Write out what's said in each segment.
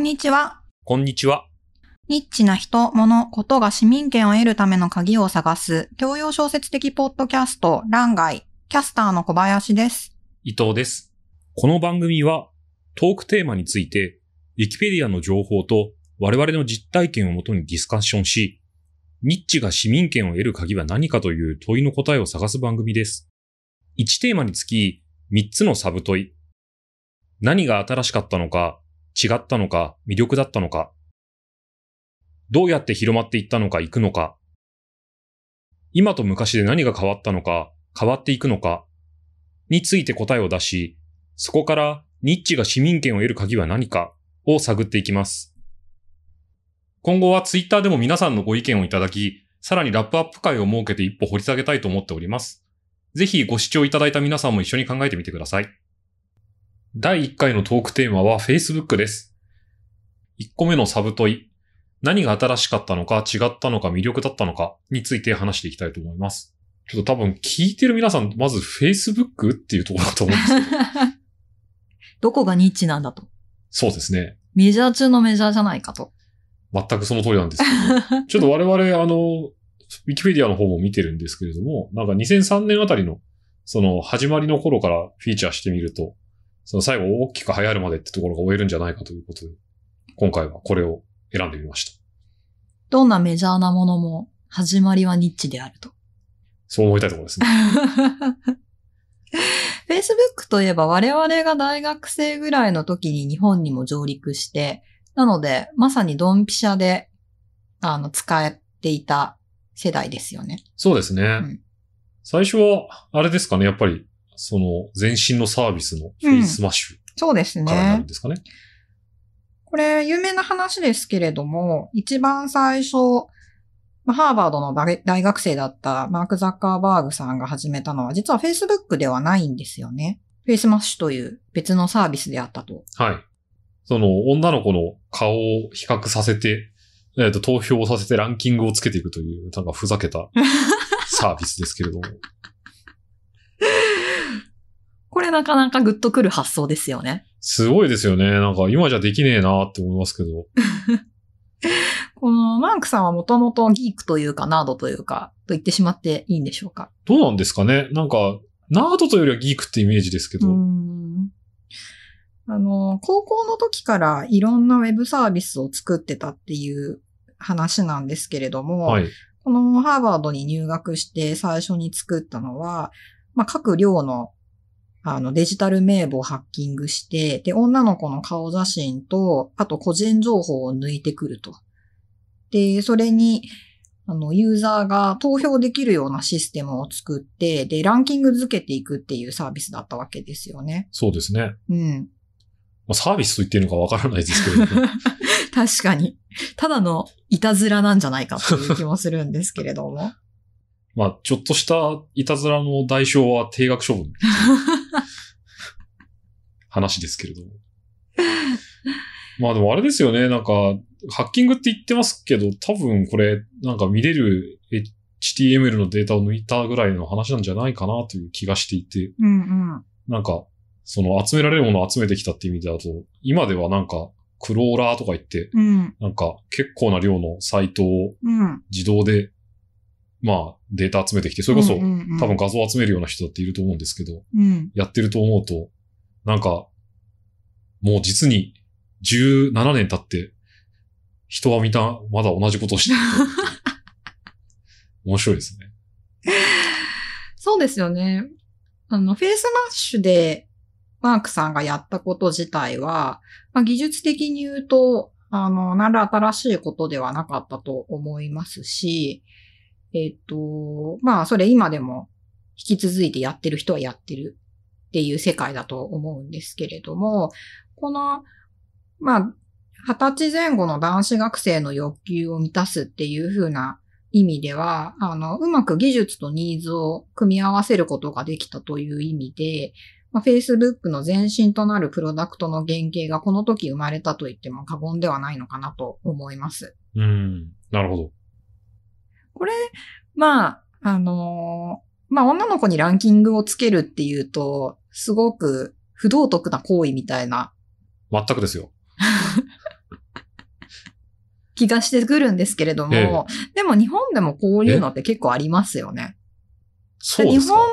んにちは。こんにちは。ニッチな人、物、ことが市民権を得るための鍵を探す、教養小説的ポッドキャスト、ランガイ、キャスターの小林です。伊藤です。この番組はトークテーマについて、ウィキペディアの情報と我々の実体験をもとにディスカッションし、ニッチが市民権を得る鍵は何かという問いの答えを探す番組です。1テーマにつき3つのサブ問い。何が新しかったのか、違ったのか、魅力だったのか。どうやって広まっていったのか、行くのか。今と昔で何が変わったのか、変わっていくのか。について答えを出し、そこからニッチが市民権を得る鍵は何かを探っていきます。今後はツイッターでも皆さんのご意見をいただき、さらにラップアップ会を設けて一歩掘り下げたいと思っております。ぜひご視聴いただいた皆さんも一緒に考えてみてください。第1回のトークテーマは Facebook です。1個目のサブ問い。何が新しかったのか、違ったのか、魅力だったのかについて話していきたいと思います。ちょっと多分聞いてる皆さん、まず Facebook っていうところだと思うんですけど。どこがニッチなんだと。そうですね。メジャー中のメジャーじゃないかと。全くその通りなんですけど。ちょっと我々、あの、ウィキペディアの方も見てるんですけれども、なんか2003年あたりの、その始まりの頃からフィーチャーしてみると、その最後大きく流行るまでってところが終えるんじゃないかということで、今回はこれを選んでみました。どんなメジャーなものも、始まりはニッチであると。そう思いたいところですね。Facebook といえば我々が大学生ぐらいの時に日本にも上陸して、なので、まさにドンピシャで、あの、使っていた世代ですよね。そうですね。ん最初は、あれですかね、やっぱり、その、前身のサービスのフェイスマッシュそうですからになん。ですかね？これ、有名な話ですけれども、一番最初、まあハーバードの大大学生だったマーク・ザッカーバーグさんが始めたのは、実は Facebook ではないんですよね。 Facemashという別のサービスであったと。はい。その、女の子の顔を比較させて、えっ、と、投票をさせてランキングをつけていくという、なんかふざけた サービスですけれども。これなかなかグッとくる発想ですよね。すごいですよね。なんか今じゃできねえなって思いますけど。このマークさんはもともとギークというかナードというか、と言ってしまっていいんでしょうか。どうなんですかねなんか、ナードというよりはギークってイメージですけど。あの、高校の時からいろんなウェブサービスを作ってたっていう話なんですけれども、はい。このハーバードに入学して最初に作ったのは、まあ、各寮のあのデジタル名簿をハッキングして、で、女の子の顔写真と、あと個人情報を抜いてくると。で、それに、あの、ユーザーが投票できるようなシステムを作って、で、ランキング付けていくっていうサービスだったわけですよね。そうですね。うん。まあ、サービスと言っていいのかわからないですけれども。確かに。ただのいたずらなんじゃないかという気もするんですけれども。まあ、ちょっとしたいたずらの代償は定額処分。話ですけれども。まあでもあれですよね。なんか、ハッキングって言ってますけど、多分これ、なんか見れる HTML のデータを抜いたぐらいの話なんじゃないかなという気がしていて、うんうん。なんか、その集められるものを集めてきたって意味だと、今ではなんか、クローラーとか言って、うん。なんか結構な量のサイトをうん。自動で、まあ、データ集めてきて、それこそ、うんうんうん多分画像を集めるような人だっていると思うんですけど、うん。やってると思うと、なんか、もう実に17年経って、人はみんなまだ同じことをしてる。面白いですね。そうですよね。あの、 Facemash でマークさんがやったこと自体は、まあ、技術的に言うと、あの、何ら新しいことではなかったと思いますし、えっ、と、まあ、それ今でも引き続いてやってる人はやってるっていう世界だと思うんですけれども、この、まあ、二十歳前後の男子学生の欲求を満たすっていう風な意味では、あの、うまく技術とニーズを組み合わせることができたという意味で、まあ、Facebook の前身となるプロダクトの原型がこの時生まれたと言っても過言ではないのかなと思います。うん。なるほど。これ、まあ、あのーまあ、女の子にランキングをつけるっていうと、すごく不道徳な行為みたいな全くですよ。気がしてくるんですけれども、ええでも日本でもこういうのって結構ありますよね。そうですか日本の場合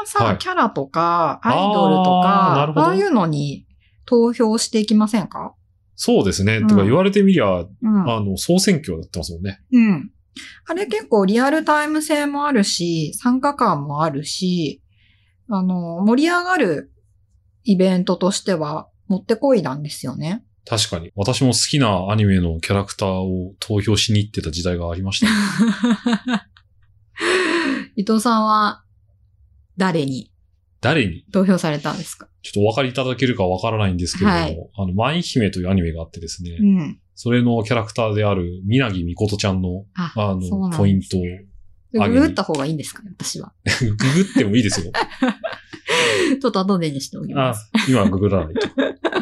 はさ、はいキャラとか、アイドルとか、あああいうのに投票していきませんか？そうですね。うんとか言われてみりゃ、うん。あの、総選挙やってますもんね。うん。あれ結構リアルタイム性もあるし、参加感もあるし、あの、盛り上がるイベントとしては、もってこいなんですよね。確かに。私も好きなアニメのキャラクターを投票しに行ってた時代がありましたね。伊藤さんは、誰に？誰に？投票されたんですか？ちょっとお分かりいただけるかわからないんですけれども、はいあの、舞姫というアニメがあってですね、うん。それのキャラクターである、みなぎみことちゃんの、あ、の、ポイントを、ググった方がいいんですか？ね私は。ググってもいいですよ。ちょっと後でにしておきまあす。、今ググらないと。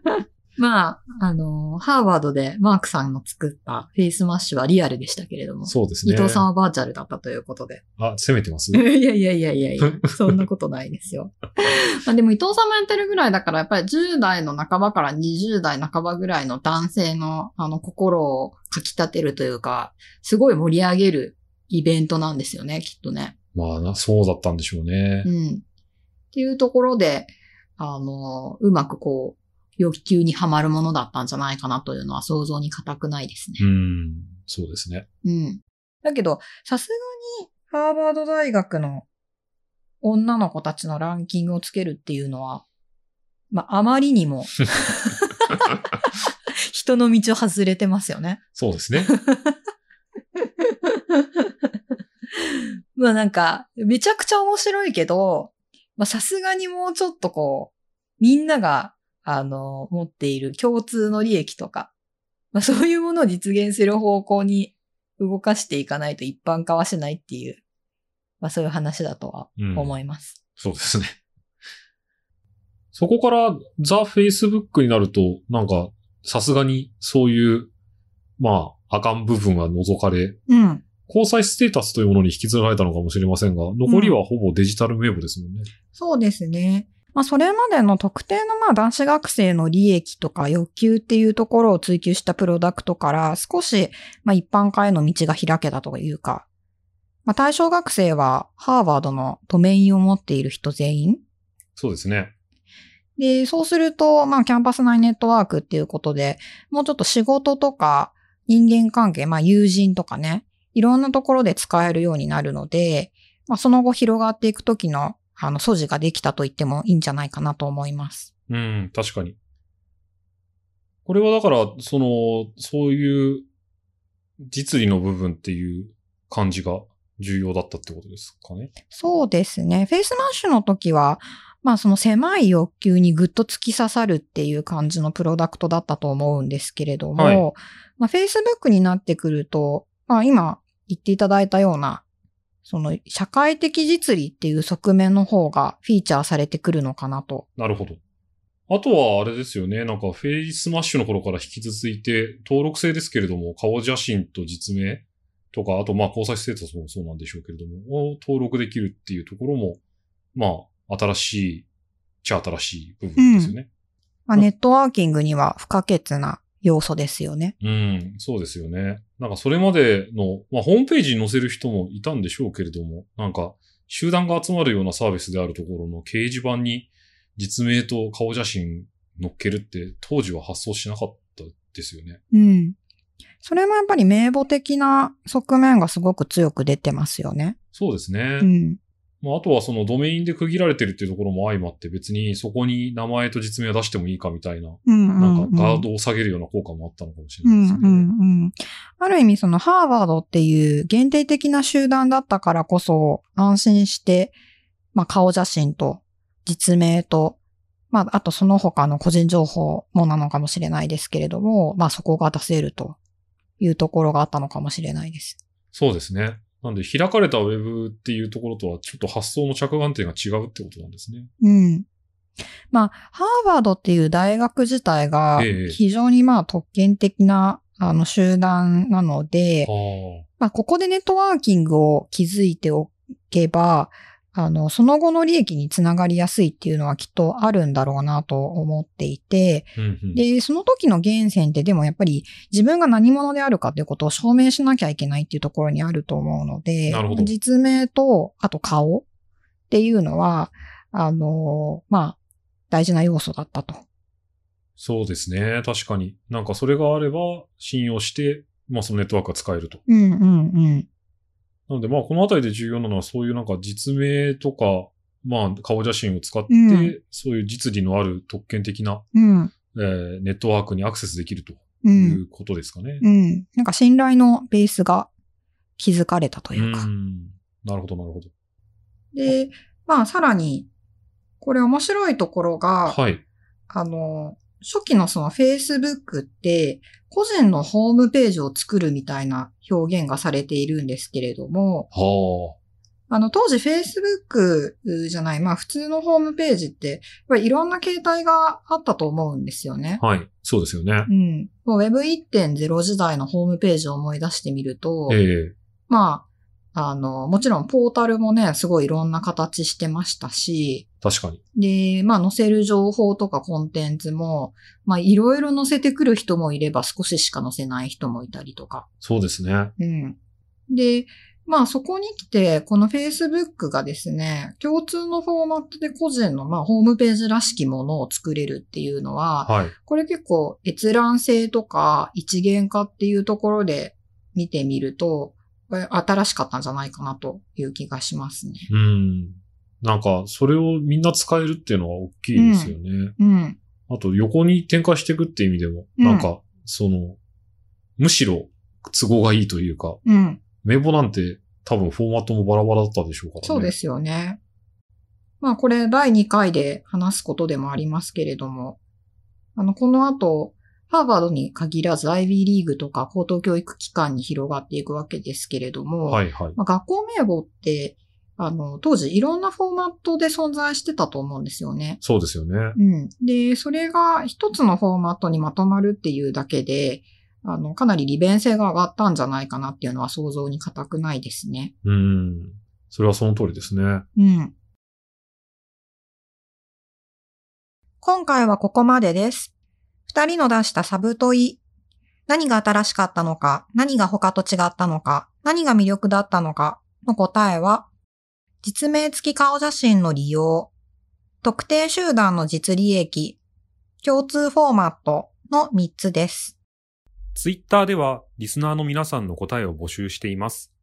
まあ、あの、ハーバードでマークさんの作った Facemash はリアルでしたけれども、そうですね。伊藤さんはバーチャルだったということで。あ、攻めてます？いやいやいやいやいや、そんなことないですよ。まあでも伊藤さんもやってるぐらいだから、やっぱり10代の半ばから20代半ばぐらいの男性のあの心をかき立てるというか、すごい盛り上げるイベントなんですよね、きっとね。まあな、そうだったんでしょうね。うん。っていうところで、あの、うまくこう、欲求にはまるものだったんじゃないかなというのは想像に難くないですね。うん、そうですね。うん。だけど、さすがに、ハーバード大学の女の子たちのランキングをつけるっていうのは、まあ、あまりにも、人の道を外れてますよね。そうですね。まあなんか、めちゃくちゃ面白いけど、まあさすがにもうちょっとこう、みんなが、あの、持っている共通の利益とか、まあ そういうものを実現する方向に動かしていかないと一般化はしないっていう、まあそういう話だとはうん思います。そうですね。そこからザ・フェイスブックになると、なんか、さすがにそういう、まあ、あかん部分は除かれ、うん。交際ステータスというものに引き継がれたのかもしれませんが、残りはほぼデジタル名簿ですもんね。そうですね。まあそれまでの特定のまあ男子学生の利益とか欲求っていうところを追求したプロダクトから少しまあ一般化への道が開けたというか、まあ対象学生はハーバードのドメインを持っている人全員そうですね。で、そうすると、まあ、キャンパス内ネットワークっていうことで、もうちょっと仕事とか、人間関係、まあ、友人とかね、いろんなところで使えるようになるので、まあ、その後広がっていくときの、あの、素地ができたと言ってもいいんじゃないかなと思います。うん、確かに。これはだから、その、そういう実利の部分っていう感じが重要だったってことですかね。そうですね。フェイスマッシュの時は、まあその狭い欲求にぐっと突き刺さるっていう感じのプロダクトだったと思うんですけれども、はいまあ Facebook になってくると、まあ今言っていただいたような、その社会的実利っていう側面の方がフィーチャーされてくるのかなと。なるほど。あとはあれですよね。なんかフェイスマッシュの頃から引き続いて、登録制ですけれども、顔写真と実名とか、あとまあ交際ステータスもそうなんでしょうけれども、を登録できるっていうところも、まあ、新しい、っちゃ新しい部分ですよね。まあ、ネットワーキングには不可欠な要素ですよね。うん、そうですよね。なんかそれまでの、まあホームページに載せる人もいたんでしょうけれども、なんか集団が集まるようなサービスであるところの掲示板に実名と顔写真載っけるって当時は発想しなかったですよね。うん。それもやっぱり名簿的な側面がすごく強く出てますよね。そうですね。うん。まあ、あとはそのドメインで区切られてるっていうところも相まって別にそこに名前と実名を出してもいいかみたいな、うんうん、なんうん。かガードを下げるような効果もあったのかもしれうんないですね。うんうん。ある意味そのハーバードっていう限定的な集団だったからこそ安心して、まあ顔写真と実名と、まああとその他の個人情報もなのかもしれないですけれども、まあそこが出せるというところがあったのかもしれないです。そうですね。なんで開かれたウェブっていうところとはちょっと発想の着眼点が違うってことなんですね。うん。まあ、ハーバードっていう大学自体がええ非常にまあ特権的なあの集団なので、はまあ、ここでネットワーキングを築いておけば、あの、その後の利益につながりやすいっていうのはきっとあるんだろうなと思っていて、うんうん。で、その時の源泉ってでもやっぱり自分が何者であるかっていうことを証明しなきゃいけないっていうところにあると思うので実名と、あと顔っていうのは、あの、まあ、大事な要素だったと。そうですね。確かに。なんかそれがあれば信用して、まあそのネットワークが使えると。うんうんうん。なのでまあこのあたりで重要なのはそういうなんか実名とか、まあ顔写真を使って、うんそういう実利のある特権的な、うん。えーネットワークにアクセスできるとう。いうんことですかね。うん。なんか信頼のベースが築かれたというか。んなるほど、なるほど。で、まあさらに、これ面白いところが、はい。あの、初期のその Facebook って、個人のホームページを作るみたいな表現がされているんですけれども、はあの、当時 Facebook じゃない、まあ普通のホームページって、やっぱりいろんな形態があったと思うんですよね。あ。はい。そうですよねう。ん。Web1.0 時代のホームページを思い出してみると、ええまあ、あの、もちろんポータルもね、すごいいろんな形してましたし、確かに。で、まあ載せる情報とかコンテンツも、まあいろいろ載せてくる人もいれば少ししか載せない人もいたりとか。そうですね。うん。で、まあそこに来て、この Facebook がですね、共通のフォーマットで個人のまあホームページらしきものを作れるっていうのは、はい。これ結構閲覧性とか一元化っていうところで見てみると、これ新しかったんじゃないかなという気がしますね。うん。なんか、それをみんな使えるっていうのは大きいですよね。うん。あと、横に展開していくっていう意味でも、うんなんか、その、むしろ都合がいいというか、うん。名簿なんて多分フォーマットもバラバラだったでしょうからね。そうで。すよね。まあこれ第2回で話すことでもありますけれども、あの、この後、ハーバードに限らず IB リーグとか高等教育機関に広がっていくわけですけれども、はいはい。まあ、学校名簿って、あの、当時いろんなフォーマットで存在してたと思うんですよね。そうですよね。うん。で、それが一つのフォーマットにまとまるっていうだけで、あの、かなり利便性が上がったんじゃないかなっていうのは想像に難くないですね。うん。それはその通りですね。うん。今回はここまでです。二人の出したサブ問い。何が新しかったのか、何が他と違ったのか、何が魅力だったのか？の答えは、実名付き顔写真の利用、特定集団の実利益、共通フォーマットの3つです。ツイッターではリスナーの皆さんの答えを募集しています。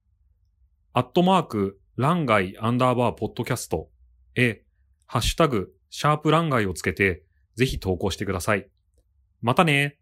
アットマーク、ランガイアンダーバーポッドキャストへ、ハッシュタグ、シャープランガイをつけて、ぜひ投稿してください。またね